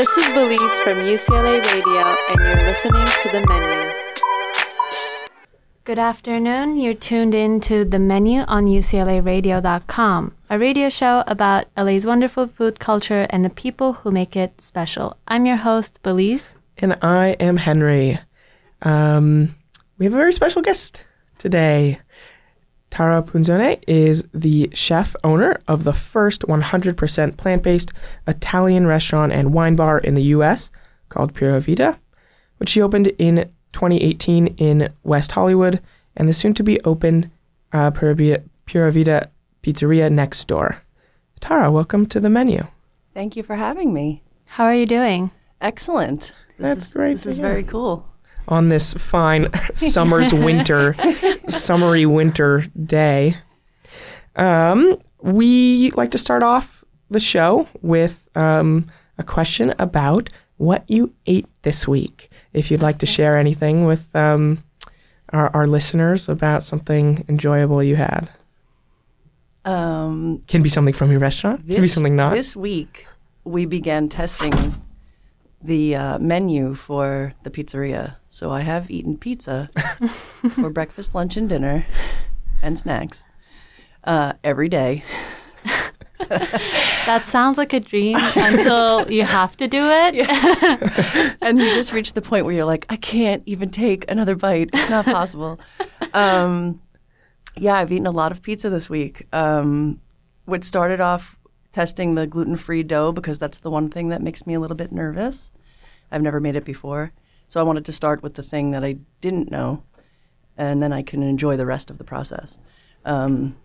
This is Beliz from UCLA Radio, and you're listening to The Menu. Good afternoon. You're tuned in to The Menu on UCLARadio.com, a radio show about LA's wonderful food culture and the people who make it special. I'm your host, Beliz. And I am Henry. Um, we have a very special guest today. Tara Punzone is the chef owner of the first 100% plant based Italian restaurant and wine bar in the US called Pura Vita, which she opened in 2018 in West Hollywood, and the soon to be open uh, Pura, Vita, Pura Vita Pizzeria next door. Tara, welcome to the menu. Thank you for having me. How are you doing? Excellent. This That's is, great This to is hear. very cool. On this fine summer's winter, summery winter day. Um, we like to start off the show with um, a question about what you ate this week. If you'd like to share anything with um, our, our listeners about something enjoyable you had, Um, can be something from your restaurant, can be something not. This week, we began testing the uh, menu for the pizzeria. So I have eaten pizza for breakfast, lunch, and dinner, and snacks uh, every day. That sounds like a dream until you have to do it. and you just reach the point where you're like, I can't even take another bite. It's not possible. um, yeah, I've eaten a lot of pizza this week. Um, which started off testing the gluten free dough because that's the one thing that makes me a little bit nervous. I've never made it before. So I wanted to start with the thing that I didn't know, and then I can enjoy the rest of the process. Um,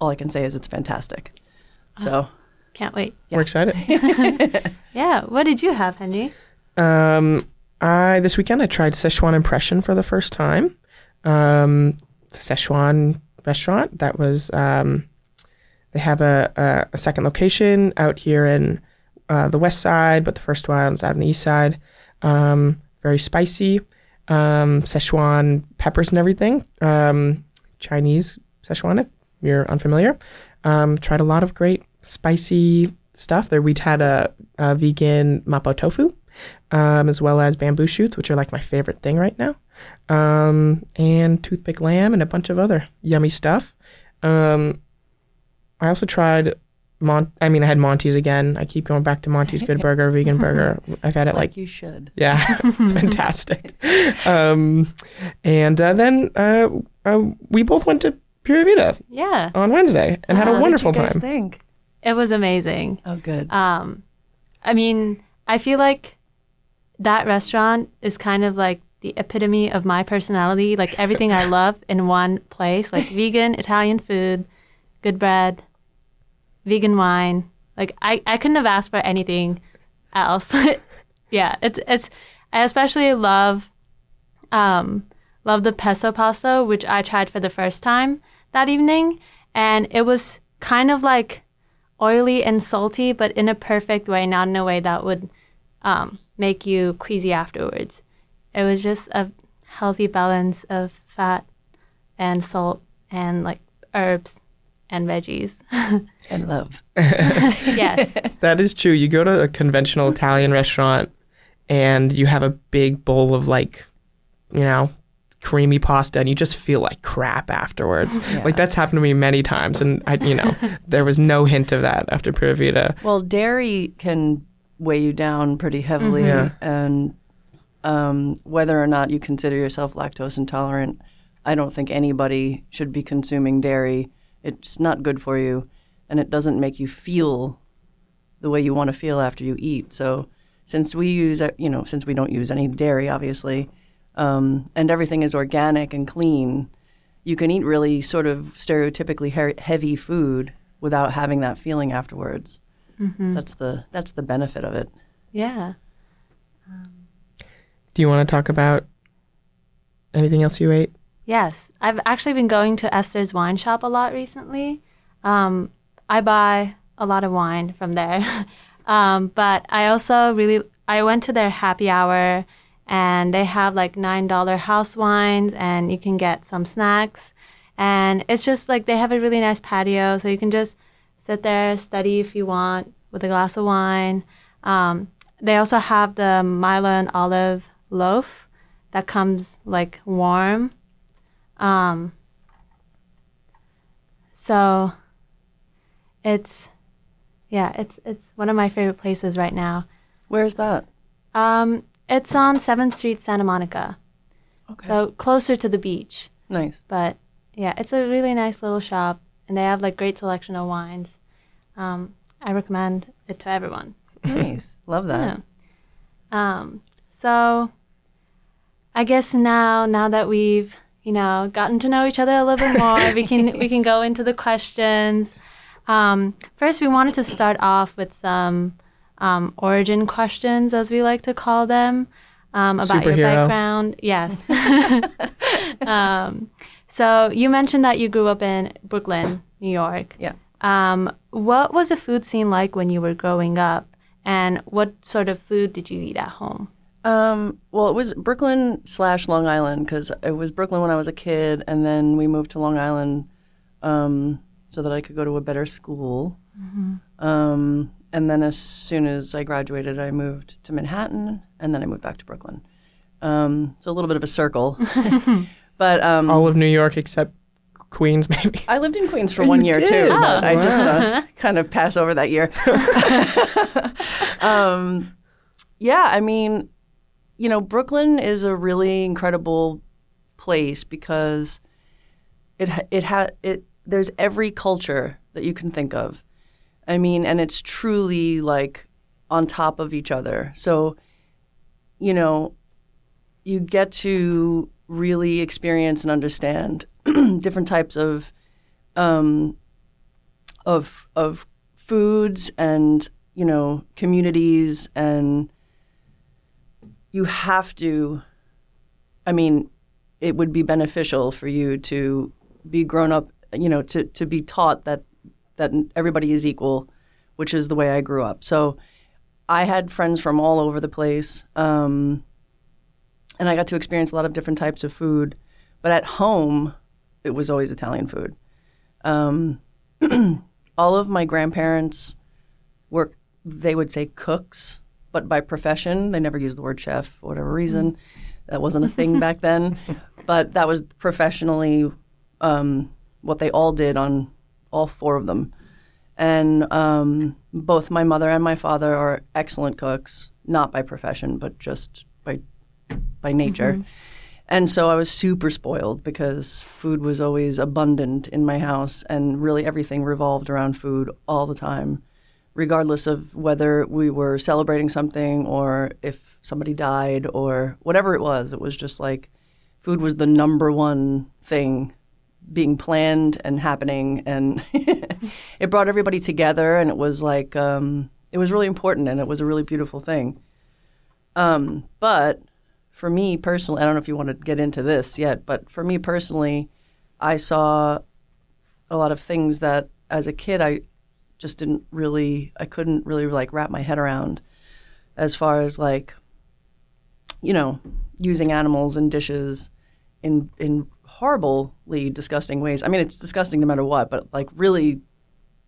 all I can say is it's fantastic. So. Can't wait. We're excited. Yeah. What did you have, Henry? Um, I this weekend I tried Szechuan impression for the first time. Um, it's a Szechuan restaurant that was. Um, they have a, a, a second location out here in uh, the west side, but the first one was out on the east side. Um, very spicy, um, Szechuan peppers and everything. Um, Chinese Szechuan, if you're unfamiliar. Um, tried a lot of great spicy stuff. There we'd had a, a vegan mapo tofu, um, as well as bamboo shoots, which are like my favorite thing right now, um, and toothpick lamb and a bunch of other yummy stuff. Um, I also tried Mon. I mean, I had Monty's again. I keep going back to Monty's Good Burger, vegan burger. I've had it like like you should. yeah, it's fantastic. Um, and uh, then uh, uh, we both went to Pura Vita Yeah. on Wednesday and had Ah, a wonderful what did you guys time. think? It was amazing. Oh, good. Um, I mean, I feel like that restaurant is kind of like the epitome of my personality. Like everything I love in one place, like vegan, Italian food, good bread, vegan wine. Like I, I couldn't have asked for anything else. yeah, it's it's. I especially love, um, love the pesto pasta, which I tried for the first time that evening, and it was kind of like oily and salty, but in a perfect way, not in a way that would um, make you queasy afterwards. It was just a healthy balance of fat and salt and like herbs and veggies. and love. yes. That is true. You go to a conventional Italian restaurant and you have a big bowl of like, you know, creamy pasta and you just feel like crap afterwards. Like that's happened to me many times and I you know, there was no hint of that after Pura Vita. Well, dairy can weigh you down pretty heavily, Yeah. and um, whether or not you consider yourself lactose intolerant, I don't think anybody should be consuming dairy. It's not good for you, and it doesn't make you feel the way you want to feel after you eat. So, since we use, uh, you know, since we don't use any dairy, obviously, um, and everything is organic and clean, you can eat really sort of stereotypically he- heavy food without having that feeling afterwards. That's the that's the benefit of it. Yeah. Do you want to talk about anything else you ate? Yes, I've actually been going to Esters wine shop a lot recently. Um, I buy a lot of wine from there, um, but I also really I went to their happy hour, and they have like nine dollar house wines, and you can get some snacks, and it's just like they have a really nice patio, so you can just sit there study if you want with a glass of wine. Um, they also have the Milo and olive loaf that comes like warm. Um, so it's yeah, it's it's one of my favorite places right now. Where's that? Um, it's on Seventh Street, Santa Monica, Okay. so closer to the beach. nice. But yeah, it's a really nice little shop, and they have like great selection of wines. Um, I recommend it to everyone. Nice. Love that. Yeah. Um, so I guess now, now that we've you know gotten to know each other a little bit more, we can we can go into the questions. Um, first, we wanted to start off with some um, origin questions, as we like to call them, um, about your background. Yes. um, so you mentioned that you grew up in Brooklyn, New York. Yeah. Um, what was the food scene like when you were growing up, and what sort of food did you eat at home? Um, well, it was Brooklyn slash Long Island because it was Brooklyn when I was a kid, and then we moved to Long Island um, so that I could go to a better school. Um, and then as soon as I graduated, I moved to Manhattan, and then I moved back to Brooklyn. Um, so a little bit of a circle, but um, All of New York except Queens, maybe. I lived in Queens for one year did? too, Oh. but I just uh, kind of pass over that year. um, yeah, I mean, you know, Brooklyn is a really incredible place because it ha- it ha- it there's every culture that you can think of. I mean, and it's truly like on top of each other. So, you know, you get to really experience and understand different types of um, of of foods and you know communities and you have to i mean it would be beneficial for you to be grown up you know to, to be taught that that everybody is equal which is the way i grew up. So i had friends from all over the place um, and i got to experience a lot of different types of food but at home it was always italian food. Um, all of my grandparents were they would say cooks but by profession they never used the word chef for whatever reason. That wasn't a thing back then but that was professionally um, what they all did on all four of them. And um, both my mother and my father are excellent cooks not by profession but just by by nature. And so I was super spoiled because food was always abundant in my house, and really everything revolved around food all the time, regardless of whether we were celebrating something or if somebody died or whatever it was. It was just like food was the number one thing being planned and happening, and it brought everybody together, and it was like um, it was really important, and it was a really beautiful thing. Um, but for me personally, I don't know if you want to get into this yet, but for me personally, I saw a lot of things that as a kid I just didn't really, I couldn't really like wrap my head around as far as like, you know, using animals in dishes in, in horribly disgusting ways. I mean, it's disgusting no matter what, but like really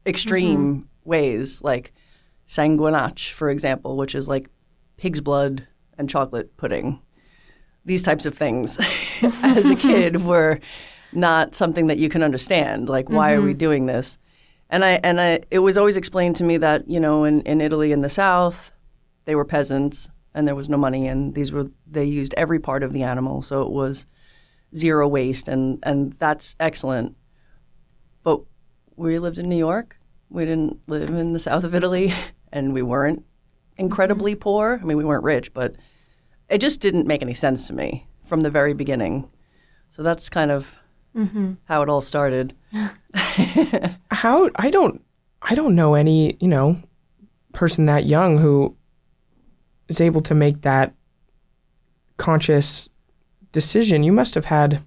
extreme mm-hmm. ways, like sanguinach, for example, which is like pig's blood and chocolate pudding these types of things as a kid were not something that you can understand. Like, why are we mm-hmm. doing this? And I and I it was always explained to me that you know in, in Italy in the South, they were peasants and there was no money, and these were they used every part of the animal, so it was zero waste, and and that's excellent. But we lived in New York. We didn't live in the south of Italy, and we weren't incredibly poor. I mean, we weren't rich, but it just didn't make any sense to me from the very beginning. So that's kind of mm-hmm. how it all started. How I don't I don't know any, you know, person that young who is able to make that conscious decision. You must have had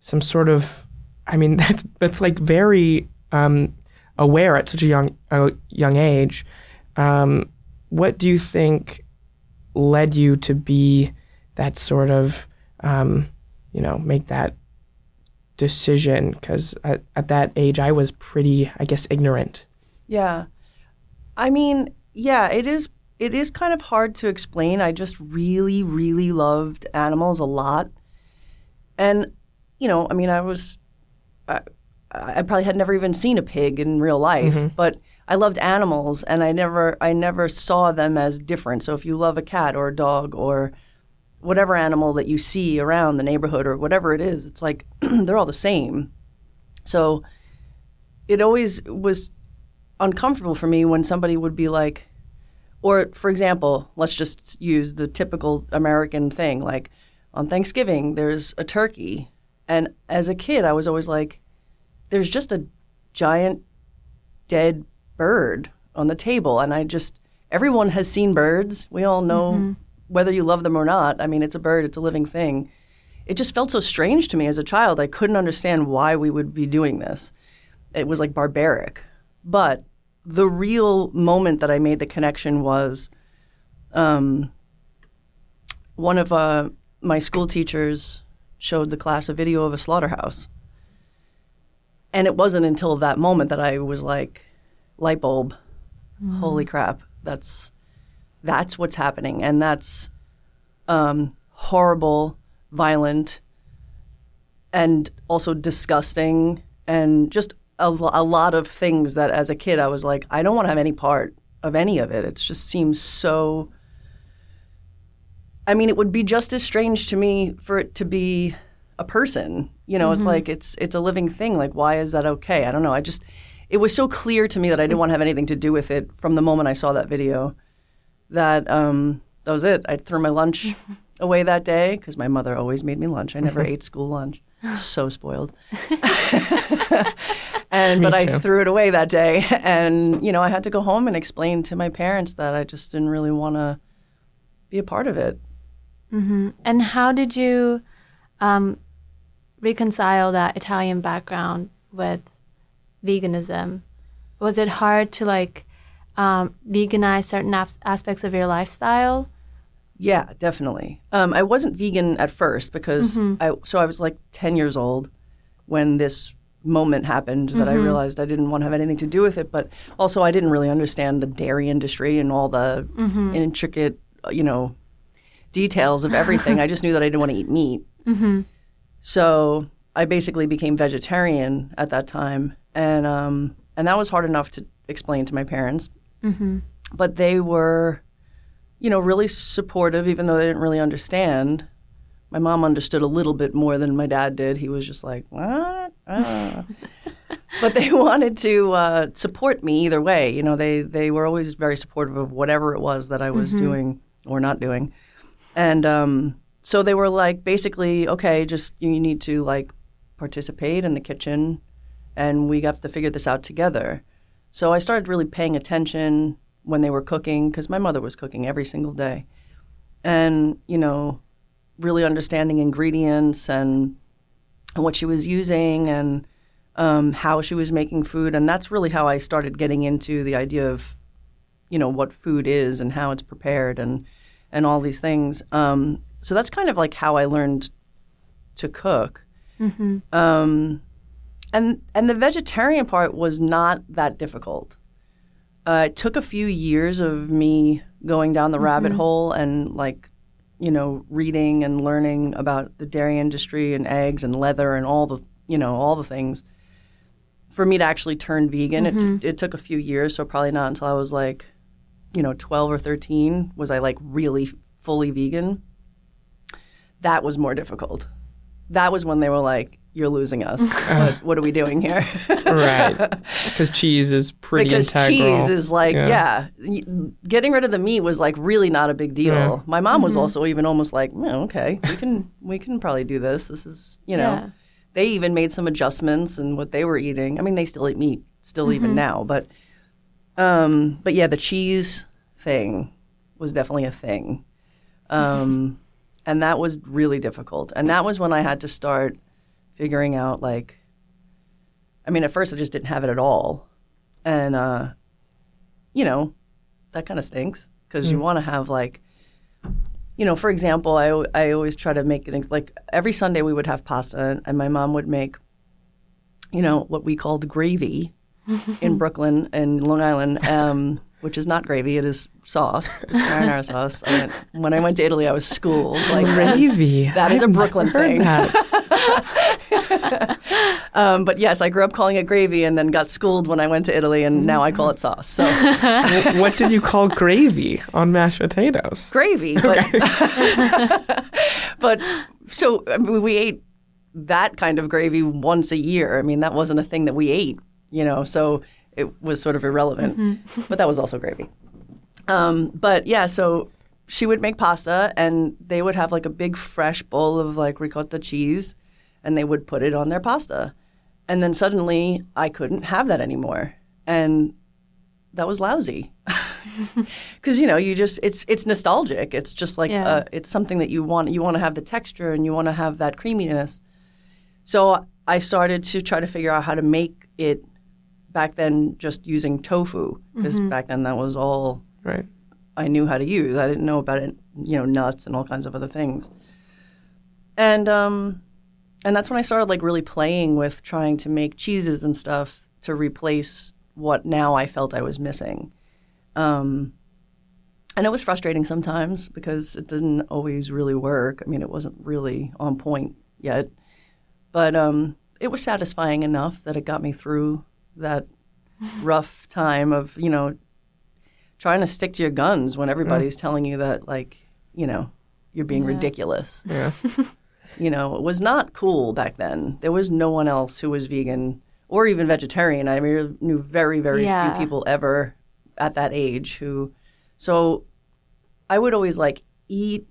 some sort of I mean that's that's like very um, aware at such a young a young age. Um, what do you think led you to be that sort of um, you know make that decision? Because at, at that age, I was pretty, I guess, ignorant. Yeah. I mean, yeah, it is it is kind of hard to explain. I just really, really loved animals a lot, and you know, I mean, I was, I, I probably had never even seen a pig in real life, mm-hmm. but I loved animals, and I never, I never saw them as different. So if you love a cat or a dog or whatever animal that you see around the neighborhood or whatever it is, it's like they're all the same. So it always was uncomfortable for me when somebody would be like, or for example, let's just use the typical American thing like on Thanksgiving, there's a turkey. And as a kid, I was always like, there's just a giant dead bird on the table. And I just, everyone has seen birds. We all know mm-hmm. whether you love them or not. I mean, it's a bird, it's a living thing. It just felt so strange to me as a child. I couldn't understand why we would be doing this. It was like barbaric. But the real moment that I made the connection was um, one of uh, my school teachers showed the class a video of a slaughterhouse. And it wasn't until that moment that I was like, light bulb, holy crap, that's that's what's happening, and that's um, horrible, violent, and also disgusting, and just a, a lot of things that as a kid I was like, I don't want to have any part of any of it. It just seems so. I mean, it would be just as strange to me for it to be a person. You know, it's like it's it's a living thing. Like, why is that okay? I don't know. I just it was so clear to me that I didn't want to have anything to do with it from the moment I saw that video. That um, that was it. I threw my lunch away that day because my mother always made me lunch. I never ate school lunch. So spoiled. and but I threw it away that day, and you know I had to go home and explain to my parents that I just didn't really want to be a part of it. Mhm. And how did you um, reconcile that Italian background with veganism? Was it hard to like um, veganize certain as- aspects of your lifestyle? Yeah, definitely. Um, I wasn't vegan at first because I so I was like ten years old when this moment happened that I realized I didn't want to have anything to do with it. But also, I didn't really understand the dairy industry and all the intricate, uh, you know, details of everything. I just knew that I didn't want to eat meat. So I basically became vegetarian at that time, and um, and that was hard enough to explain to my parents. But they were, you know, really supportive, even though they didn't really understand. My mom understood a little bit more than my dad did. He was just like, "What?" Ah." but they wanted to uh, support me either way. You know, they they were always very supportive of whatever it was that I was doing or not doing, and um, so they were like, basically, okay, just you need to like participate in the kitchen, and we got to figure this out together. So I started really paying attention when they were cooking because my mother was cooking every single day, and you know, really understanding ingredients and and what she was using and um, how she was making food, and that's really how I started getting into the idea of, you know, what food is and how it's prepared and and all these things. Um, so that's kind of like how I learned to cook. Um, and and the vegetarian part was not that difficult. Uh, it took a few years of me going down the rabbit hole and like, you know, reading and learning about the dairy industry and eggs and leather and all the you know all the things. For me to actually turn vegan, it, t- it took a few years. So probably not until I was like, you know, twelve or thirteen was I like really fully vegan. That was more difficult. That was when they were like, "You're losing us. what, what are we doing here?" right. Because cheese is pretty because integral. cheese is like Yeah. yeah. getting rid of the meat was like really not a big deal Yeah. my mom was also even almost like "Mm, okay we can we can probably do this this is you know Yeah. they even made some adjustments in what they were eating i mean they still eat meat still even now but um but yeah the cheese thing was definitely a thing um and that was really difficult and that was when i had to start figuring out like I mean, at first I just didn't have it at all, and uh, you know, that kind of stinks because you want to have like, you know, for example, I I always try to make it like every Sunday we would have pasta, and my mom would make, you know, what we called gravy in Brooklyn and Long Island, um, which is not gravy; it is sauce. It's marinara sauce. I went, when I went to Italy, I was schooled. Like Gravy. that is a Brooklyn thing. that. Um, but yes, I grew up calling it gravy, and then got schooled when I went to Italy, and now I call it sauce. So what did you call gravy on mashed potatoes? gravy, but but so I mean, we ate that kind of gravy once a year. I mean, that wasn't a thing that we ate, you know. So it was sort of irrelevant. But that was also gravy. Um, but yeah, so she would make pasta, and they would have like a big fresh bowl of like ricotta cheese, and they would put it on their pasta. And then suddenly, I couldn't have that anymore, and that was lousy. Because you know, you just it's it's nostalgic. It's just like Yeah. uh, it's something that you want. You want to have the texture, and you want to have that creaminess. So I started to try to figure out how to make it back then just using tofu because back then that was all Right. I knew how to use. I didn't know about it, you know, nuts and all kinds of other things. And um, and that's when I started like really playing with trying to make cheeses and stuff to replace what now I felt I was missing. Um, and it was frustrating sometimes because it didn't always really work. I mean, it wasn't really on point yet, but um, it was satisfying enough that it got me through that rough time of you know trying to stick to your guns when everybody's telling you that like you know you're being ridiculous Yeah. you know it was not cool back then. There was no one else who was vegan or even vegetarian. I mean, knew very very Yeah. few people ever at that age who so i would always like eat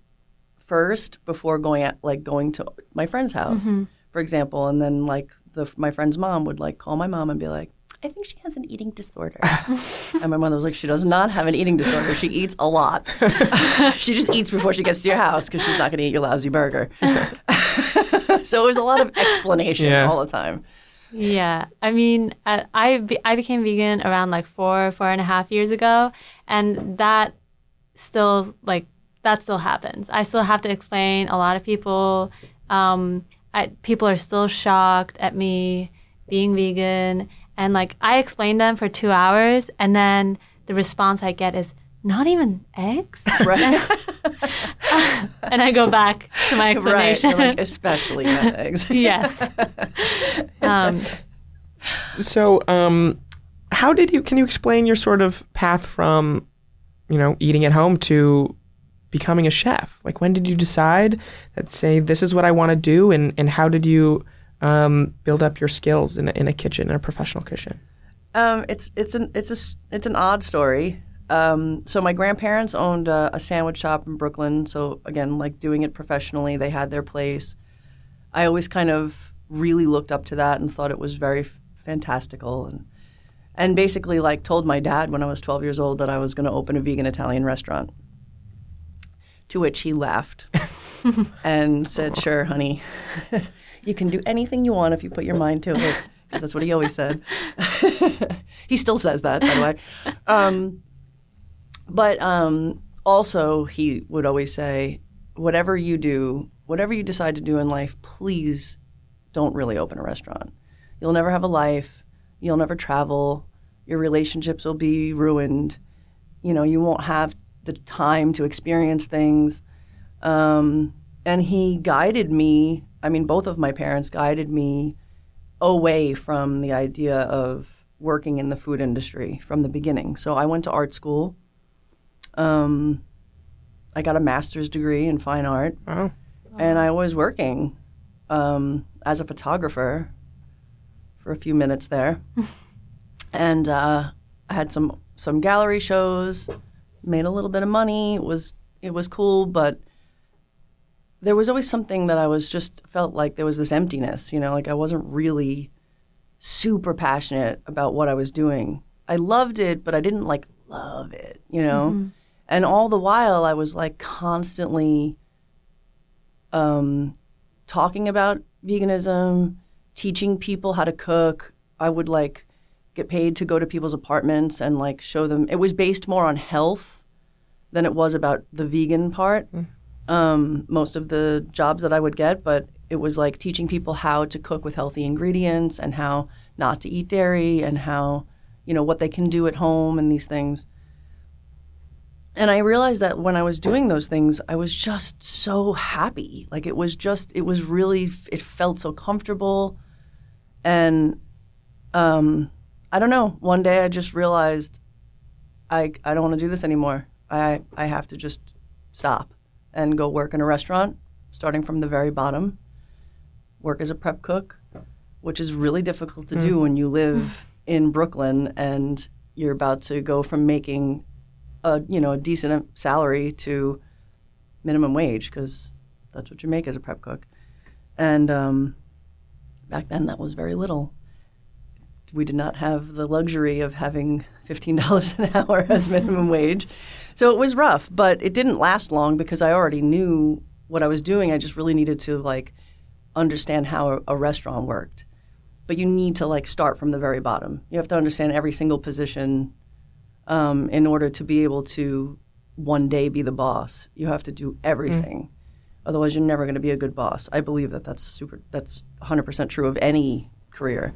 first before going at like going to my friend's house mm-hmm. for example. And then like the my friend's mom would like call my mom and be like I think she has an eating disorder. and my mother was like, she does not have an eating disorder. She eats a lot. she just eats before she gets to your house because she's not going to eat your lousy burger. so it was a lot of explanation Yeah. all the time. Yeah, I mean, I I, be, I became vegan around like four four and a half years ago, and that still like that still happens. I still have to explain a lot of people. Um, I, people are still shocked at me being vegan, and like I explain them for two hours, and then the response I get is not even eggs, Right? and I go back to my explanation. You're like, especially not eggs. yes. Um, So, um, how did you? Can you explain your sort of path from, you know, eating at home to becoming a chef? Like, when did you decide that say this is what I want to do, and and how did you um, build up your skills in a, in a kitchen, in a professional kitchen? Um, it's it's an it's a it's an odd story. Um, so my grandparents owned a, a sandwich shop in Brooklyn. So again, like doing it professionally, they had their place. I always kind of really looked up to that and thought it was very f- fantastical and and basically like told my dad when I was 12 years old that I was going to open a vegan Italian restaurant. To which he laughed and said, "Sure, honey, you can do anything you want if you put your mind to it." that's what he always said. he still says that, by the way. Um, but um, also, he would always say, "Whatever you do, whatever you decide to do in life, please don't really open a restaurant. You'll never have a life. You'll never travel. Your relationships will be ruined. You know, you won't have the time to experience things." Um, and he guided me. I mean, both of my parents guided me away from the idea of working in the food industry from the beginning. So I went to art school. Um, I got a master's degree in fine art, Wow. and I was working um, as a photographer for a few minutes there, and uh, I had some some gallery shows, made a little bit of money. It was it was cool, but there was always something that I was just felt like there was this emptiness, you know, like I wasn't really super passionate about what I was doing. I loved it, but I didn't like love it, you know. And all the while, I was like constantly um, talking about veganism, teaching people how to cook. I would like get paid to go to people's apartments and like show them. It was based more on health than it was about the vegan part. Um, most of the jobs that I would get, but it was like teaching people how to cook with healthy ingredients and how not to eat dairy and how you know what they can do at home and these things. and I realized that when I was doing those things, I was just so happy. Like it was just, it was really, it felt so comfortable. And um, I don't know. One day I just realized I, I don't want to do this anymore. I, I have to just stop and go work in a restaurant, starting from the very bottom, work as a prep cook, which is really difficult to do when you live in Brooklyn and you're about to go from making a you know a decent salary to minimum wage because that's what you make as a prep cook. And um, back then, that was very little. We did not have the luxury of having fifteen dollars an hour as minimum wage, so it was rough. But it didn't last long because I already knew what I was doing. I just really needed to like understand how a, a restaurant worked. But you need to like start from the very bottom. You have to understand every single position um, in order to be able to one day be the boss. You have to do everything. Otherwise, you're never going to be a good boss. I believe that that's super. That's 100 percent true of any career.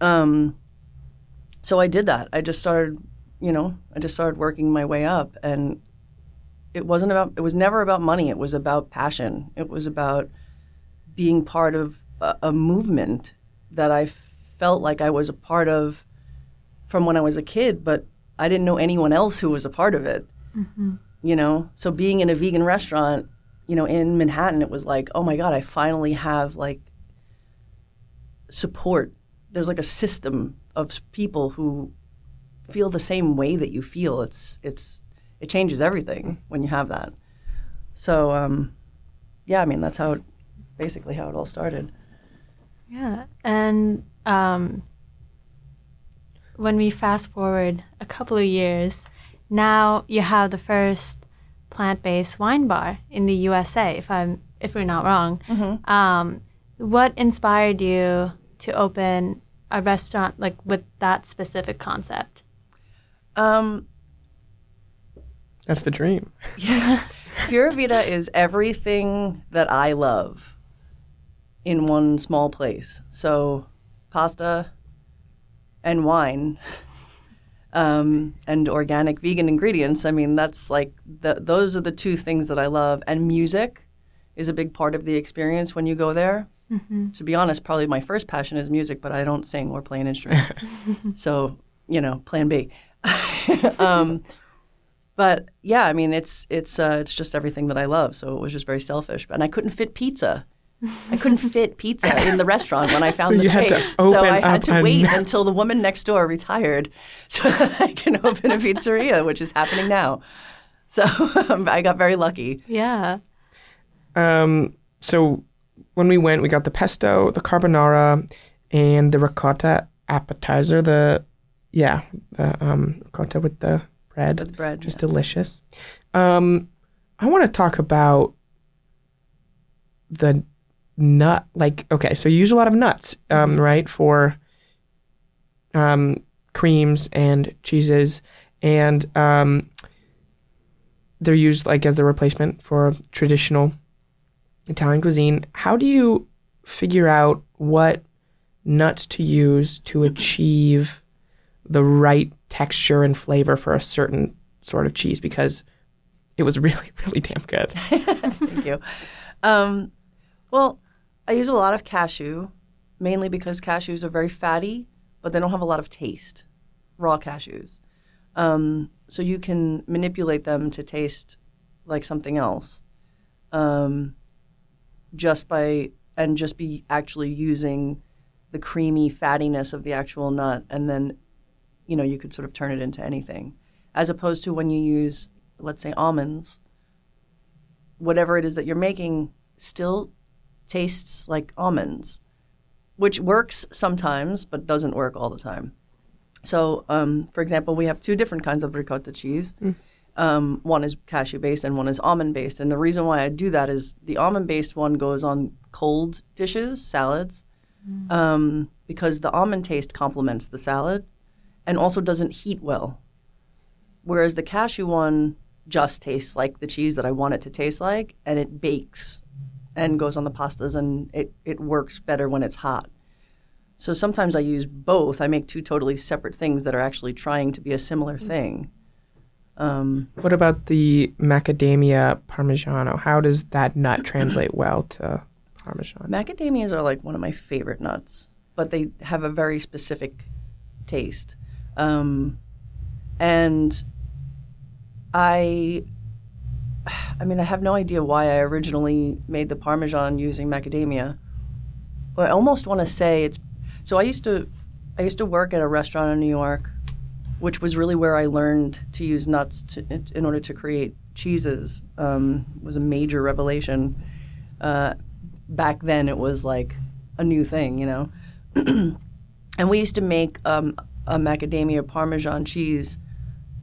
Um, so I did that. I just started, you know, I just started working my way up, and it wasn't about. It was never about money. It was about passion. It was about being part of a, a movement that I felt like I was a part of from when I was a kid, but I didn't know anyone else who was a part of it. Mm-hmm. You know, so being in a vegan restaurant, you know, in Manhattan, it was like, oh my god, I finally have like support. There's like a system of people who feel the same way that you feel. It's it's it changes everything when you have that. So um, yeah, I mean that's how it, basically how it all started. Yeah. And um, when we fast forward a couple of years, now you have the first plant-based wine bar in the USA. If I'm if we're not wrong, um, what inspired you to open a restaurant like with that specific concept? Um, That's the dream. Yeah. Pura Vita is everything that I love in one small place. So, pasta and wine um, and organic vegan ingredients. I mean, that's like the, those are the two things that I love. And music is a big part of the experience when you go there. To be honest, probably my first passion is music, but I don't sing or play an instrument. so, you know, plan B. um, but yeah, I mean, it's it's uh, it's just everything that I love. So it was just very selfish, and I couldn't fit pizza. I couldn't fit pizza in the restaurant when I found So the you had to space. so I had to wait until the woman next door retired, so that I can open a pizzeria, which is happening now. So um, I got very lucky. Yeah. Um, so when we went, we got the pesto, the carbonara, and the ricotta appetizer. The yeah, the um, ricotta with the bread, With bread, just yeah. delicious. Um, I want to talk about the nut. Like, okay, so you use a lot of nuts, um, right, for um, creams and cheeses, and um, they're used like as a replacement for traditional Italian cuisine. How do you figure out what nuts to use to achieve the right texture and flavor for a certain sort of cheese? Because it was really, really damn good. Thank you. Um, well, I use a lot of cashew, mainly because cashews are very fatty, but they don't have a lot of taste. Raw cashews, um, so you can manipulate them to taste like something else, um, just by and just be actually using the creamy fattiness of the actual nut, and then, you know, you could sort of turn it into anything, as opposed to when you use, let's say, almonds whatever it is that you're making still tastes like almonds, which works sometimes but doesn't work all the time. So, um, for example, we have two different kinds of ricotta cheese. Um, one is cashew based and one is almond based. And the reason why I do that is the almond based one goes on cold dishes, salads, um, because the almond taste complements the salad and also doesn't heat well. Whereas the cashew one just tastes like the cheese that I want it to taste like, and it bakes and goes on the pastas, and it, it works better when it's hot. So sometimes I use both. I make two totally separate things that are actually trying to be a similar thing. Um, What about the macadamia parmigiano? How does that nut translate well to parmesan? Macadamias are like one of my favorite nuts, but they have a very specific taste. Um, and I, I mean, I have no idea why I originally made the Parmesan using macadamia. But I almost want to say it's. So I used to, I used to work at a restaurant in New York, which was really where I learned to use nuts to, in order to create cheeses. Um, was a major revelation. Uh, back then it was like a new thing, you know. and we used to make um, a macadamia parmesan cheese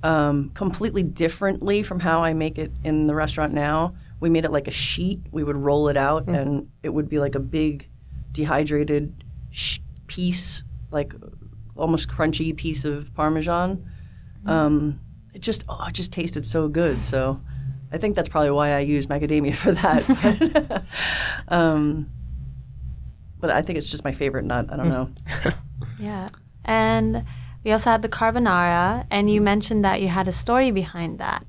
um, completely differently from how I make it in the restaurant now. We made it like a sheet. We would roll it out, and it would be like a big dehydrated sh- piece, like almost crunchy piece of parmesan. Um, it just oh, it just tasted so good. So I think that's probably why I use macadamia for that. um, but I think it's just my favorite nut. I don't know. Yeah. And we also had the carbonara, and you mentioned that you had a story behind that.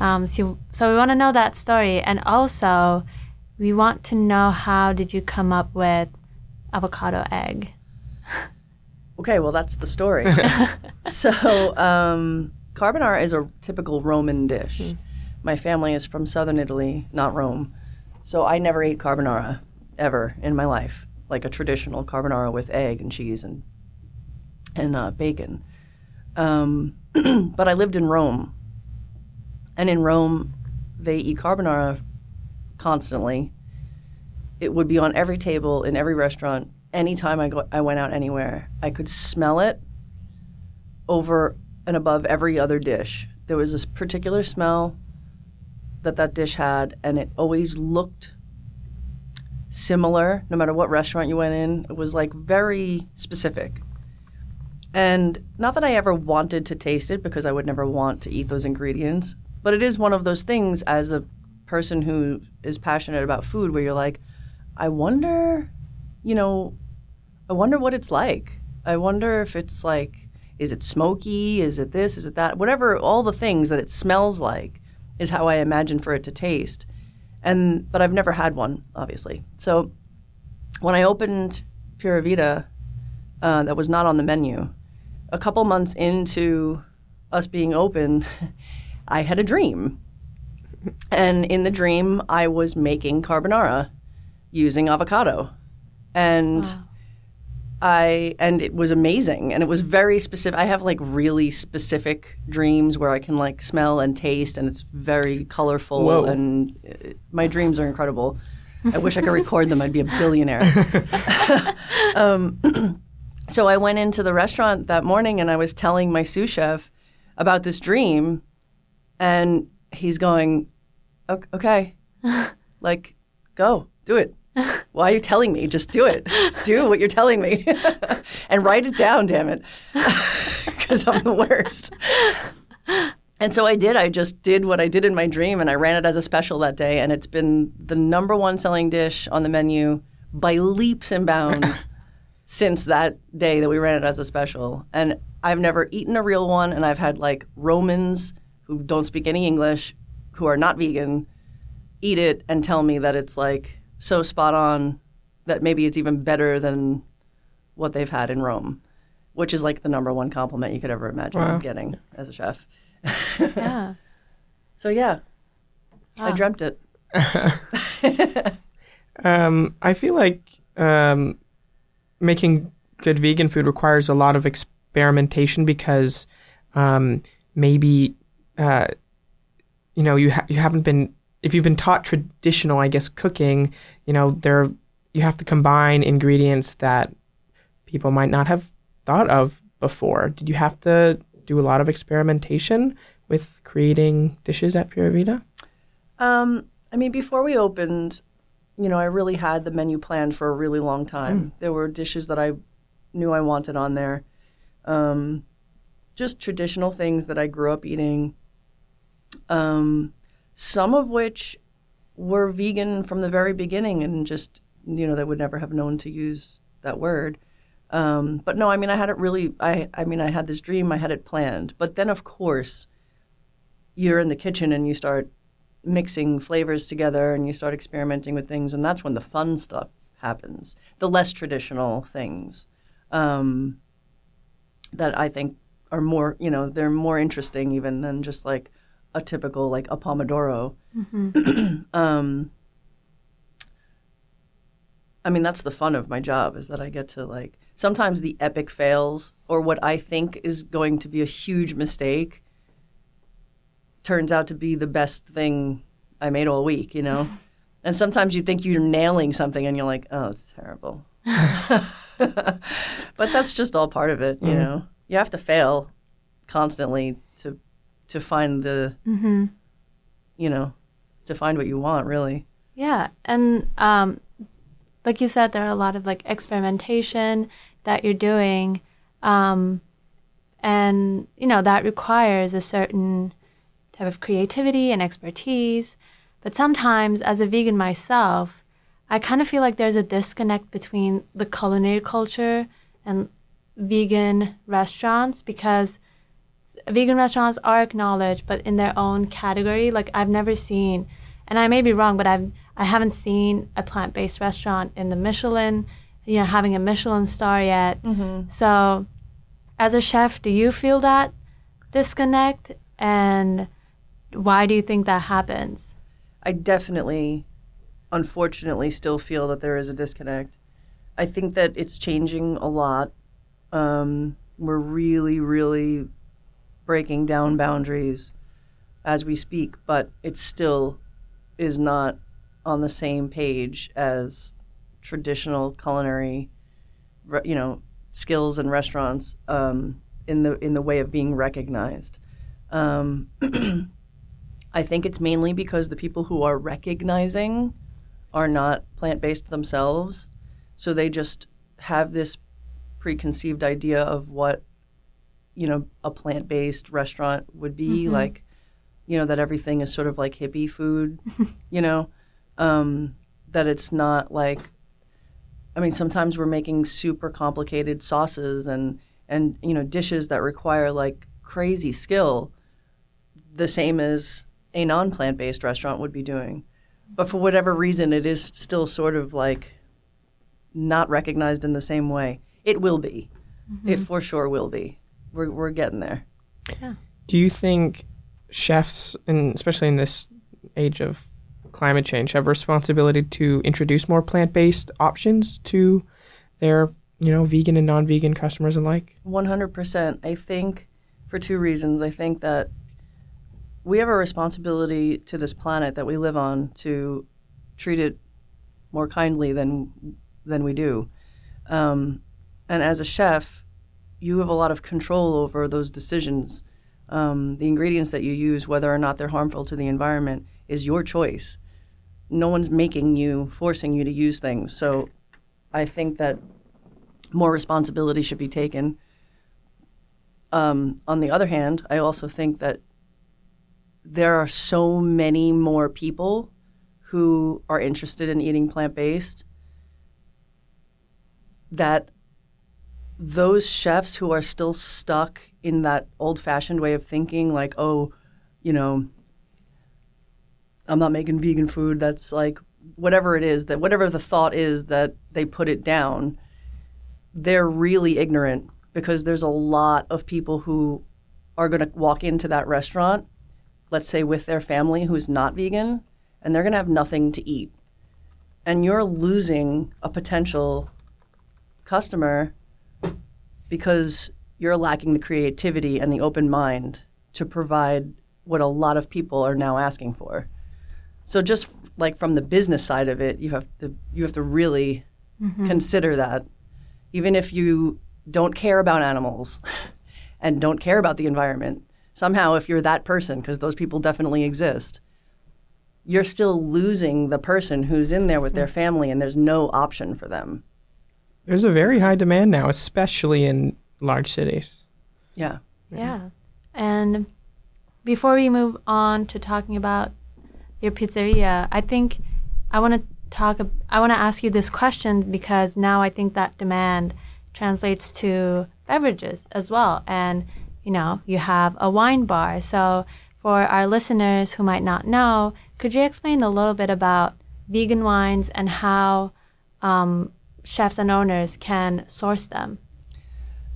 Um, so, so we want to know that story, and also we want to know how did you come up with avocado egg? Okay, well, that's the story. so, um, carbonara is a typical Roman dish. My family is from southern Italy, not Rome. So, I never ate carbonara ever in my life, like a traditional carbonara with egg and cheese and, and uh, bacon. Um, but I lived in Rome. And in Rome, they eat carbonara constantly. It would be on every table in every restaurant. Anytime I go, I went out anywhere, I could smell it over and above every other dish. There was this particular smell that that dish had, and it always looked similar no matter what restaurant you went in. It was like very specific. And not that I ever wanted to taste it because I would never want to eat those ingredients, but it is one of those things as a person who is passionate about food where you're like, I wonder, you know, I wonder what it's like. I wonder if it's like, is it smoky? Is it this? Is it that? Whatever, all the things that it smells like is how I imagine for it to taste. And but I've never had one, obviously. So when I opened Pura Vita, uh, that was not on the menu. A couple months into us being open, I had a dream. And in the dream, I was making carbonara using avocado. And I and it was amazing and it was very specific. I have like really specific dreams where I can like smell and taste and it's very colorful Whoa. and uh, my dreams are incredible. I wish I could record them. I'd be a billionaire. um, so I went into the restaurant that morning and I was telling my sous chef about this dream and he's going, "Okay. like go, do it." Why are you telling me? Just do it. Do what you're telling me. and write it down, damn it. Because I'm the worst. And so I did. I just did what I did in my dream and I ran it as a special that day. And it's been the number one selling dish on the menu by leaps and bounds since that day that we ran it as a special. And I've never eaten a real one. And I've had like Romans who don't speak any English, who are not vegan, eat it and tell me that it's like so spot on that maybe it's even better than what they've had in Rome, which is like the number one compliment you could ever imagine getting as a chef. Yeah. So yeah, I dreamt it. Um, I feel like um, making good vegan food requires a lot of experimentation because um, maybe uh, you know you ha- you haven't been if you've been taught traditional, I guess cooking, you know there you have to combine ingredients that people might not have thought of before. Did you have to do a lot of experimentation with creating dishes at Pura Vita? Um, I mean, before we opened, you know, I really had the menu planned for a really long time. There were dishes that I knew I wanted on there. Um, just traditional things that I grew up eating. Um, some of which were vegan from the very beginning and just, you know, they would never have known to use that word. Um, but no, I mean, I had it really, I, I mean, I had this dream, I had it planned. But then, of course, you're in the kitchen and you start mixing flavors together and you start experimenting with things, and that's when the fun stuff happens. The less traditional things um, that I think are more, you know, they're more interesting even than just like a typical like a pomodoro. um, I mean, that's the fun of my job is that I get to like sometimes the epic fails or what I think is going to be a huge mistake turns out to be the best thing I made all week, you know? and sometimes you think you're nailing something and you're like, oh, it's terrible. but that's just all part of it, you know? You have to fail constantly to to find the you know, to find what you want really. Yeah, and um, like you said, there are a lot of like experimentation that you're doing, um, and you know that requires a certain type of creativity and expertise. But sometimes, as a vegan myself, I kind of feel like there's a disconnect between the culinary culture and vegan restaurants because vegan restaurants are acknowledged, but in their own category. Like I've never seen, and I may be wrong, but I've I haven't seen a plant based restaurant in the Michelin, you know, having a Michelin star yet. Mm-hmm. So, as a chef, do you feel that disconnect, and why do you think that happens? I definitely, unfortunately, still feel that there is a disconnect. I think that it's changing a lot. Um, we're really, really breaking down boundaries as we speak, but it still is not on the same page as traditional culinary, you know, skills and restaurants um, in the in the way of being recognized. Um, I think it's mainly because the people who are recognizing are not plant based themselves. So they just have this preconceived idea of what, you know, a plant based restaurant would be like, you know, that everything is sort of like hippie food, you know, um, that it's not like, I mean, sometimes we're making super complicated sauces and, and, you know, dishes that require like crazy skill. The same as a non plant based restaurant would be doing. But for whatever reason, it is still sort of like not recognized in the same way. It will be. Mm-hmm. It for sure will be. We're, we're getting there. Yeah. Do you think chefs, and especially in this age of climate change, have a responsibility to introduce more plant-based options to their, you know, vegan and non-vegan customers alike? 100%. I think for two reasons. I think that we have a responsibility to this planet that we live on to treat it more kindly than than we do. Um, and as a chef, you have a lot of control over those decisions. Um, the ingredients that you use, whether or not they're harmful to the environment, is your choice. No one's making you, forcing you to use things. So I think that more responsibility should be taken. Um, on the other hand, I also think that there are so many more people who are interested in eating plant based that those chefs who are still stuck in that old fashioned way of thinking, like, oh, you know, I'm not making vegan food, that's like whatever it is, that whatever the thought is that they put it down, they're really ignorant because there's a lot of people who are going to walk into that restaurant, let's say with their family who's not vegan, and they're going to have nothing to eat. And you're losing a potential customer because you're lacking the creativity and the open mind to provide what a lot of people are now asking for. So just like from the business side of it, you have to you have to really mm-hmm. consider that even if you don't care about animals and don't care about the environment, somehow if you're that person because those people definitely exist, you're still losing the person who's in there with their mm. family and there's no option for them. There's a very high demand now, especially in large cities. Yeah. Yeah. And before we move on to talking about your pizzeria, I think I want to talk I want to ask you this question because now I think that demand translates to beverages as well and you know, you have a wine bar. So for our listeners who might not know, could you explain a little bit about vegan wines and how um, chefs and owners can source them?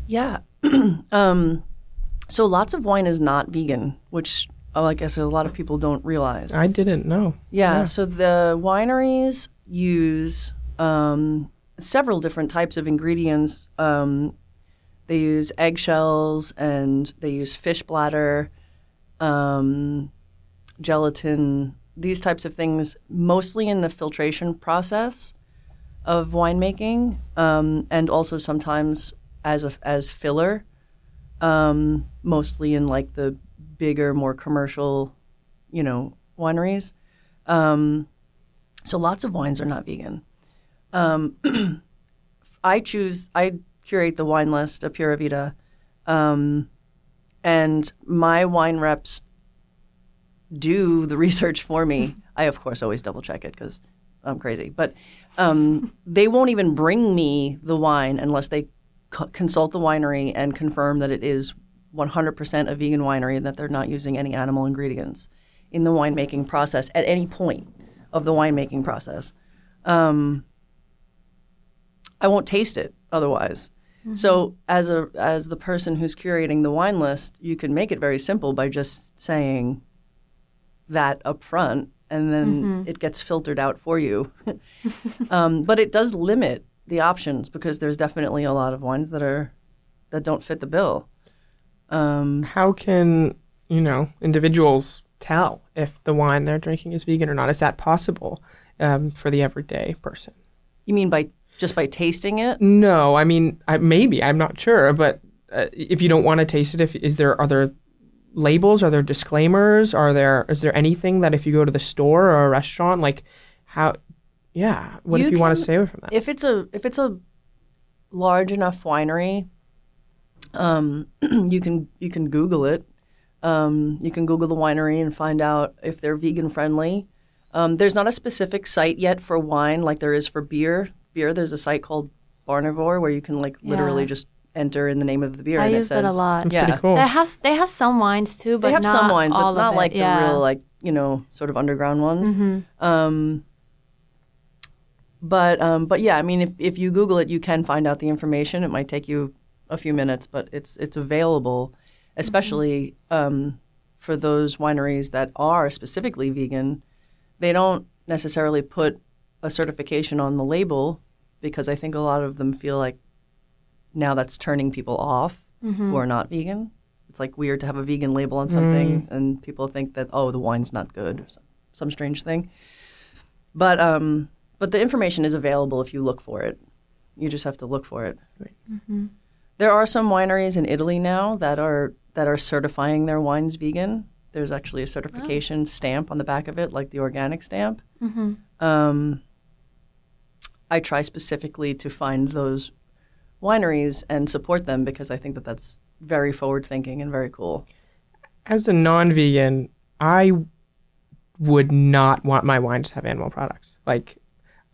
Yeah. um, so lots of wine is not vegan, which oh, I guess a lot of people don't realize. I didn't know. Yeah, so the wineries use um, several different types of ingredients. Um, they use eggshells and they use fish bladder, um, gelatin, these types of things, mostly in the filtration process of winemaking, um, and also sometimes as a, as filler, um, mostly in like the bigger, more commercial, you know, wineries. Um, so lots of wines are not vegan. Um, I choose, I curate the wine list of Pura Vita, um, and my wine reps do the research for me. I, of course, always double check it because I'm crazy. But um, they won't even bring me the wine unless they co- consult the winery and confirm that it is 100% a vegan winery and that they're not using any animal ingredients in the winemaking process at any point of the winemaking process. Um, I won't taste it otherwise. So as a as the person who's curating the wine list, you can make it very simple by just saying that up front and then it gets filtered out for you. um, but it does limit the options because there's definitely a lot of wines that are that don't fit the bill. Um, How can, you know, individuals tell if the wine they're drinking is vegan or not? Is that possible um, for the everyday person? you mean by just by tasting it? No, I mean, I, maybe I'm not sure, but uh, if you don't want to taste it, if is there other labels? Are there disclaimers? Are there is there anything that if you go to the store or a restaurant, like how? Yeah, what You if you want to stay away from that? If it's a if it's a large enough winery, um, you can you can Google it. Um, you can Google the winery and find out if they're vegan friendly. Um, there's not a specific site yet for wine like there is for beer. Beer, there's a site called Barnivore where you can like literally Yeah. just enter in the name of the beer. I and use it that a lot. That's yeah, pretty cool. They have they have some wines too, but they have not some wines, all but not it. like yeah. the real like you know sort of underground ones. Mm-hmm. Um, but um, but yeah, I mean, if, if you Google it, you can find out the information. It might take you a few minutes, but it's it's available, especially um, for those wineries that are specifically vegan. They don't necessarily put a certification on the label because I think a lot of them feel like now that's turning people off who are not vegan. It's like weird to have a vegan label on something, and people think that oh, the wine's not good or some, some strange thing. But um, but the information is available if you look for it. You just have to look for it. There are some wineries in Italy now that are that are certifying their wines vegan. There's actually a certification stamp on the back of it, like the organic stamp. Um, I try specifically to find those wineries and support them because I think that that's very forward thinking and very cool. As a non-vegan, I would not want my wine to have animal products. Like,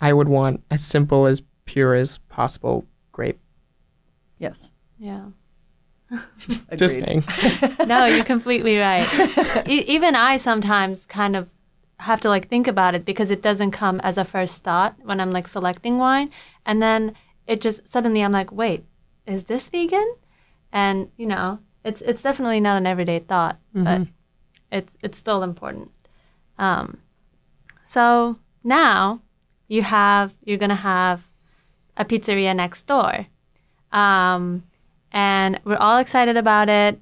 I would want as simple as pure as possible grape. Yes, Yeah. agreed. Just saying. No, you're completely right. E- even I sometimes kind of have to like think about it because it doesn't come as a first thought when I'm like selecting wine, and then it just suddenly I'm like, wait, is this vegan? And you know, it's it's definitely not an everyday thought, but it's it's still important. Um, so now you have you're gonna have a pizzeria next door, um, and we're all excited about it.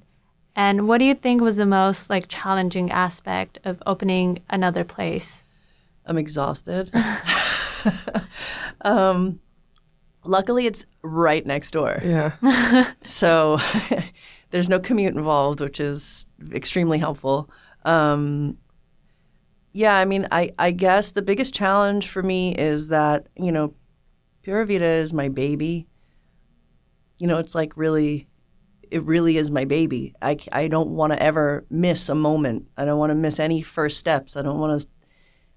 And what do you think was the most like challenging aspect of opening another place? I'm exhausted. um, luckily, it's right next door. Yeah. So there's no commute involved, which is extremely helpful. Um, yeah, I mean, I, I guess the biggest challenge for me is that, you know, Pura Vita is my baby. You know, it's like really, it really is my baby. I, I don't want to ever miss a moment. I don't want to miss any first steps. I don't want to,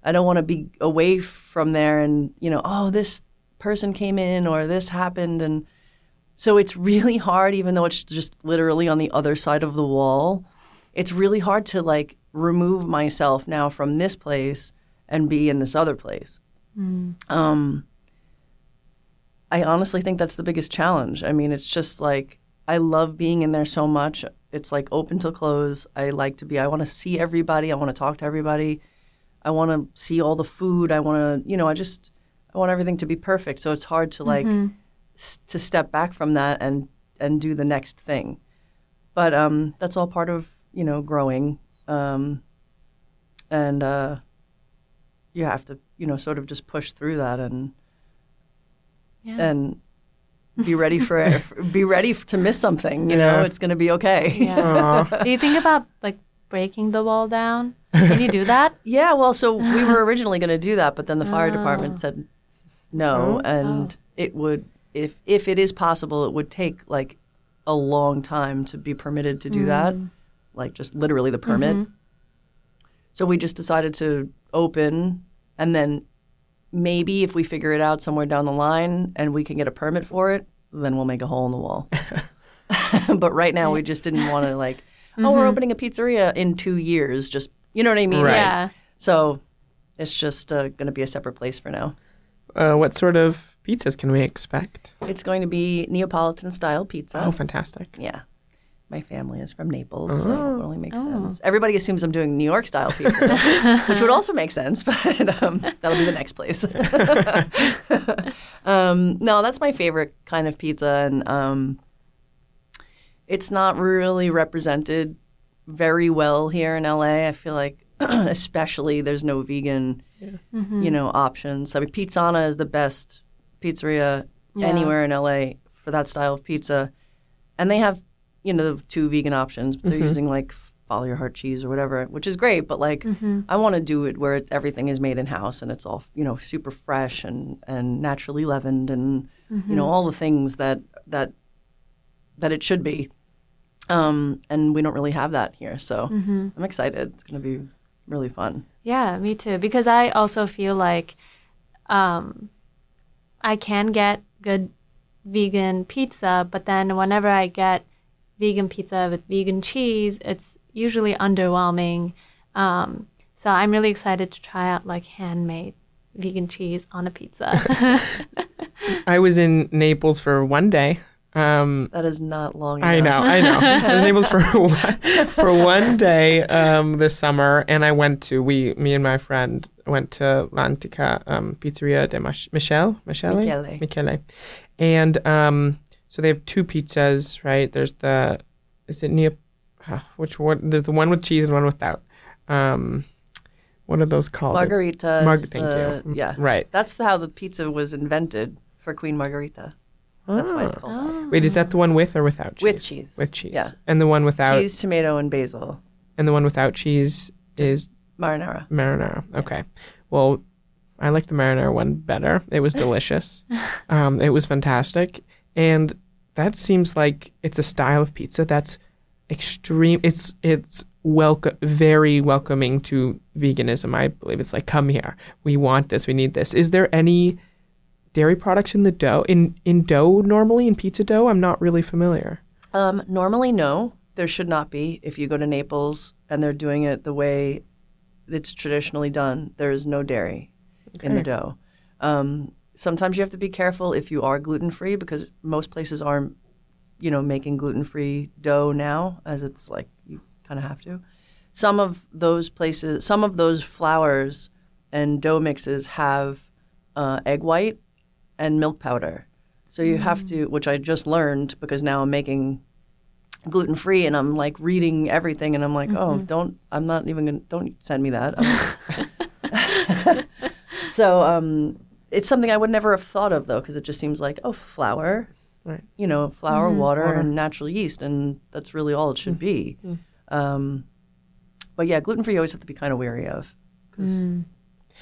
I don't want to be away from there and, you know, oh, this person came in or this happened. And, so it's really hard, even though it's just literally on the other side of the wall. It's really hard to like remove myself now from this place and be in this other place. Um, I honestly think that's the biggest challenge. I mean, it's just like I love being in there so much. It's like open till close. I like to be. I want to see everybody. I want to talk to everybody. I want to see all the food. I want to, you know, I just I want everything to be perfect. So it's hard to like s- to step back from that and and do the next thing. But um, that's all part of you know growing, um, and uh, you have to you know sort of just push through that and Yeah. and be ready for it. be ready to miss something. You know, Yeah. it's going to be okay. yeah. Do you think about like breaking the wall down? Can you do that? Yeah, well, so we were originally going to do that, but then the fire Oh. department said no, oh. Oh. and it would if if it is possible, it would take like a long time to be permitted to do mm. that, like just literally the permit. Mm-hmm. So we just decided to open, and then maybe if we figure it out somewhere down the line and we can get a permit for it, then we'll make a hole in the wall. but right now, we just didn't want to like, oh, we're opening a pizzeria in two years. Just you know what I mean? Right. Yeah. So it's just uh, going to be a separate place for now. Uh, what sort of pizzas can we expect? It's going to be Neapolitan style pizza. Oh, fantastic. yeah. My family is from Naples, so it only makes sense. Everybody assumes I'm doing New York style pizza, which would also make sense, but um, that'll be the next place. um, no, that's my favorite kind of pizza, and um, it's not really represented very well here in LA. I feel like, especially, there's no vegan, you know, options. I mean, Pizzana is the best pizzeria Yeah. anywhere in LA for that style of pizza, and they have, you know, the two vegan options. They're using like follow your heart cheese or whatever, which is great. But like, I want to do it where it, everything is made in house and it's all you know super fresh and and naturally leavened and you know all the things that that that it should be. Um, and we don't really have that here, so I'm excited. It's going to be really fun. Yeah, me too. Because I also feel like um, I can get good vegan pizza, but then whenever I get vegan pizza with vegan cheese, it's usually underwhelming. Um, so I'm really excited to try out like handmade vegan cheese on a pizza. I was in Naples for one day. Um, That is not long. Enough. I know, I know. I was in Naples for one, for one day um, this summer, and I went to we, me and my friend went to L'Antica um, Pizzeria de Mich- Michele, Michele, Michele. Michele, and um, so they have two pizzas, right? There's the is it Neo, uh, which one? There's the one with cheese and one without. Um, what are those called? Margherita. Mar- thank the- you. Yeah, Right. That's how the pizza was invented for Queen Margherita. That's why it's called that. Wait, is that the one with or without cheese? with cheese. With cheese. Yeah. And the one without cheese, tomato, and basil. and the one without cheese is Marinara. marinara. Okay. Well, I like the marinara one better. It was delicious. um, it was fantastic, and that seems like it's a style of pizza that's extreme. It's it's welcome, very welcoming to veganism. I believe it's like, come here. We want this. We need this. Is there any dairy products in the dough in in dough normally in pizza dough? I'm not really familiar. Um, normally, no. There should not be. If you go to Naples and they're doing it the way it's traditionally done, there is no dairy in the dough. Um, sometimes you have to be careful if you are gluten free because most places aren't, you know, making gluten free dough now, as it's like you kind of have to. Some of those places, some of those flours and dough mixes have uh, egg white and milk powder. So you have to, which I just learned because now I'm making gluten free and I'm like reading everything and I'm like, oh, don't, I'm not even gonna, don't send me that. So um, it's something I would never have thought of though, because it just seems like, oh, flour, Right. you know, flour, water, Water. and natural yeast, and that's really all it should be. Um, but yeah, gluten free you always have to be kind of wary of because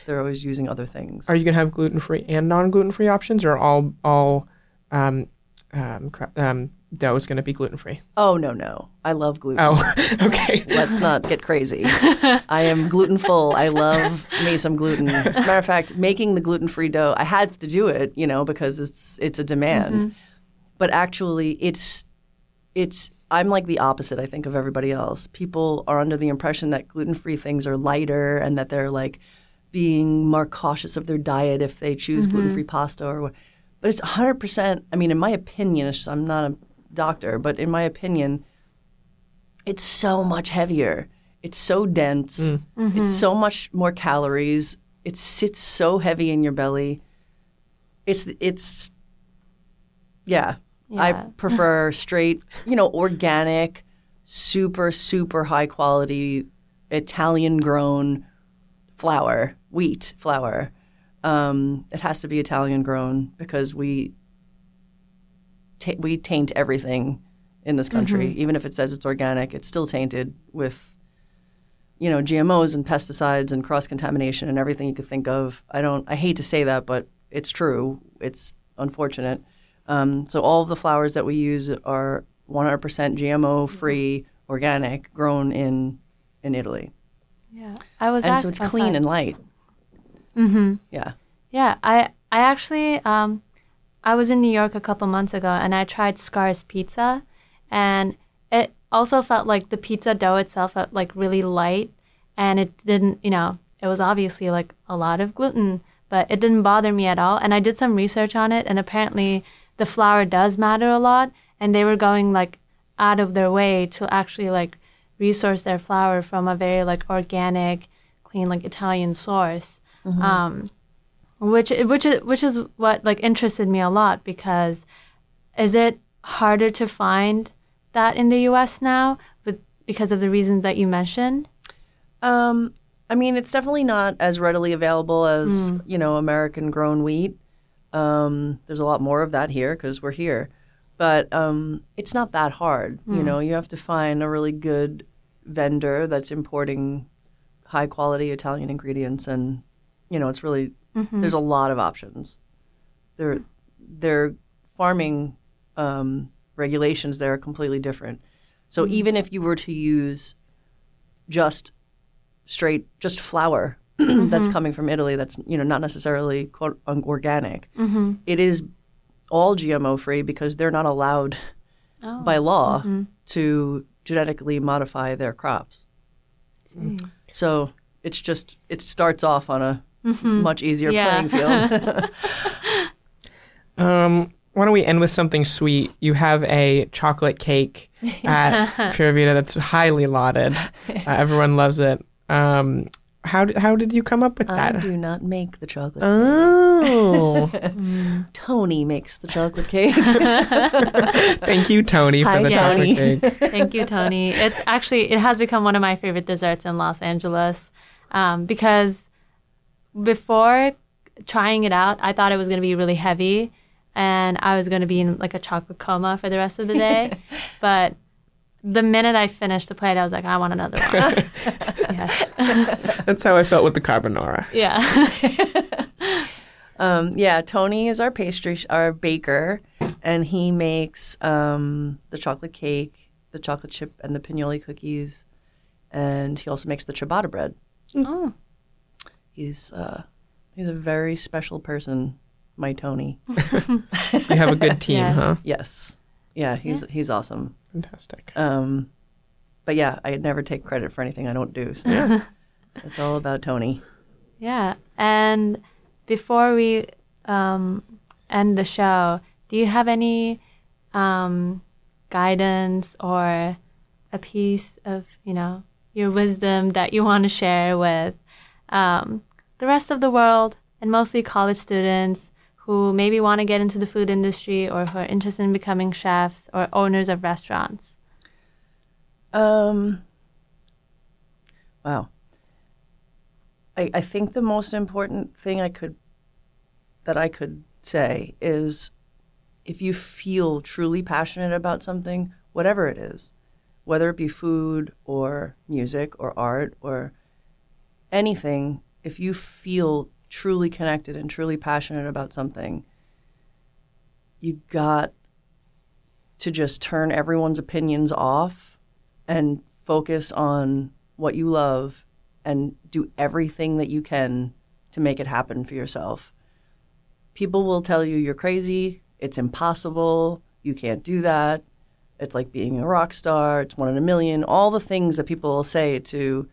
they're always using other things. Are you gonna have gluten free and non gluten free options, or all all um, um, um, dough is gonna be gluten free? oh no, no, I love gluten. Oh, okay. Let's not get crazy. I am gluten full. I love me some gluten. Matter of fact, making the gluten free dough, I had to do it, you know, because it's it's a demand. Mm-hmm. But actually, it's it's I'm like the opposite, I think, of everybody else. People are under the impression that gluten free things are lighter and that they're like being more cautious of their diet if they choose mm-hmm. gluten free pasta or what. But it's 100%, I mean, in my opinion, I'm not a doctor, but in my opinion, it's so much heavier. It's so dense. It's so much more calories. It sits so heavy in your belly. It's, it's, yeah. I prefer straight, you know, organic, super, super high quality Italian grown flour, wheat flour. Um, it has to be Italian grown because we ta- we taint everything in this country. Even if it says it's organic, it's still tainted with you know GMOs and pesticides and cross contamination and everything you could think of. I don't. I hate to say that, but it's true. It's unfortunate. Um, so all of the flours that we use are 100% GMO free, organic, grown in in Italy, Yeah. I was and so it's clean and light. Mm-hmm. Yeah. Yeah, I I actually um I was in New York a couple months ago and I tried Scarr's pizza and it also felt like the pizza dough itself felt like really light and it didn't, you know, it was obviously like a lot of gluten, but it didn't bother me at all. And I did some research on it and apparently the flour does matter a lot and they were going like out of their way to actually like resource their flour from a very like organic, clean like Italian source. Um which which is which is what like interested me a lot because is it harder to find that in the U.S. now, but because of the reasons that you mentioned? Um, I mean, it's definitely not as readily available as you know American grown wheat. Um, there's a lot more of that here because we're here, but um, it's not that hard. You know, you have to find a really good vendor that's importing high quality Italian ingredients, and you know, it's really Mm-hmm. there's a lot of options. Their their farming um, regulations there are completely different. So mm-hmm. even if you were to use just straight just flour that's mm-hmm. coming from Italy that's you know not necessarily quote organic. It is all GMO free because they're not allowed oh. by law to genetically modify their crops. So it's just it starts off on a much easier Yeah. playing field. Um, why don't we end with something sweet? You have a chocolate cake at Pura Vita that's highly lauded. Uh, everyone loves it. Um, how did, how did you come up with that? I do not make the chocolate. Oh, Tony makes the chocolate cake. thank you, Tony, for Hi, the Tony. chocolate cake. Thank you, Tony. It's actually it has become one of my favorite desserts in Los Angeles um, because before trying it out, I thought it was going to be really heavy and I was going to be in like a chocolate coma for the rest of the day. but the minute I finished the plate, I was like, I want another one. That's how I felt with the carbonara. Yeah. Um, yeah, Tony is our pastry, sh- our baker, and he makes um, the chocolate cake, the chocolate chip, and the pinoli cookies, and he also makes the ciabatta bread. oh. He's uh, he's a very special person, my Tony. You have a good team, Yeah. huh? Yes, yeah, he's he's awesome. Fantastic. Um, but yeah, I never take credit for anything I don't do. So it's all about Tony. Yeah. And before we um, end the show, do you have any um, guidance or a piece of, you know, your wisdom that you want to share with um, the rest of the world and mostly college students who maybe want to get into the food industry or who are interested in becoming chefs or owners of restaurants? Um, wow. I, I think the most important thing I could that I could say is if you feel truly passionate about something, whatever it is, whether it be food or music or art or anything, if you feel truly connected and truly passionate about something, you got to just turn everyone's opinions off and focus on what you love and do everything that you can to make it happen for yourself. People will tell you you're crazy, it's impossible, you can't do that. It's like being a rock star. It's one in a million. All the things that people will say to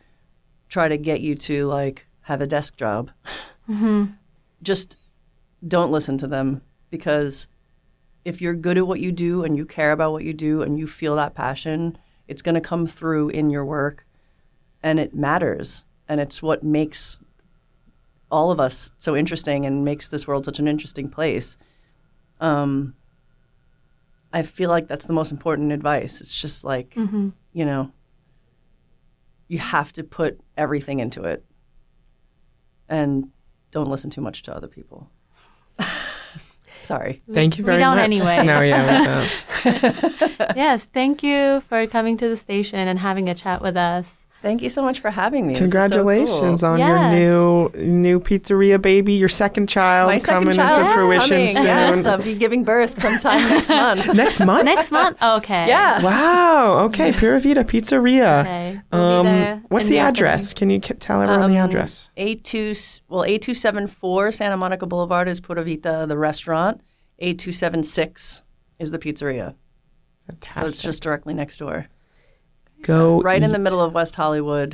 try to get you to like have a desk job. Just don't listen to them because if you're good at what you do and you care about what you do and you feel that passion, it's going to come through in your work and it matters. And it's what makes all of us so interesting and makes this world such an interesting place. Um, I feel like that's the most important advice. It's just like, you know, you have to put everything into it and don't listen too much to other people. Sorry. Thank you We very don't much. anyway. No, yeah, we don't. yes, thank you for coming to the station and having a chat with us. Thank you so much for having me. This is so Congratulations cool. on Yes. your new new pizzeria baby, your second child My second coming child into is fruition coming. soon. Yes, I'll be giving birth sometime next month. Next month? Next month? Okay. Yeah. Wow. Okay, Pura Vita Pizzeria. Okay. We'll Um, what's the the address? Can you k- tell everyone the Um, address? A2, well, A274 Santa Monica Boulevard is Pura Vita, the restaurant. A276 is the pizzeria. Fantastic. So it's just directly next door. Go Right in the middle of West Hollywood.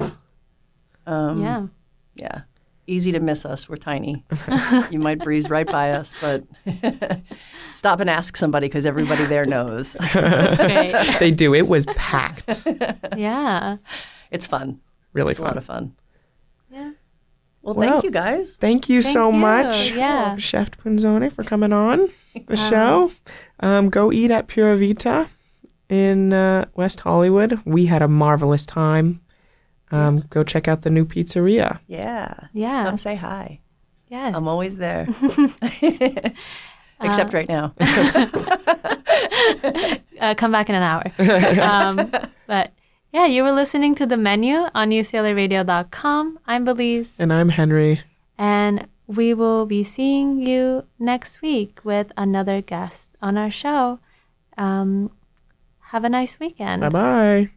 Um, Yeah. Yeah. Easy to miss us. We're tiny. you might breeze right by us, but stop and ask somebody because everybody there knows. Great. They do. It was packed. yeah. It's fun. Really It's a lot of fun. Yeah. Well, Well, thank you guys. Thank you Thank so you. much, Yeah. Chef Punzone, for coming on the show. Um, go eat at Pura Vita in uh, West Hollywood. We had a marvelous time. Um, go check out the new pizzeria. Yeah. Yeah. Come say hi. yes. I'm always there. Except right now. uh, come back in an hour. um, but yeah, you were listening to the menu on UCLARadio.com. I'm Beliz, And I'm Henry. and we will be seeing you next week with another guest on our show. Um, have a nice weekend. Bye bye.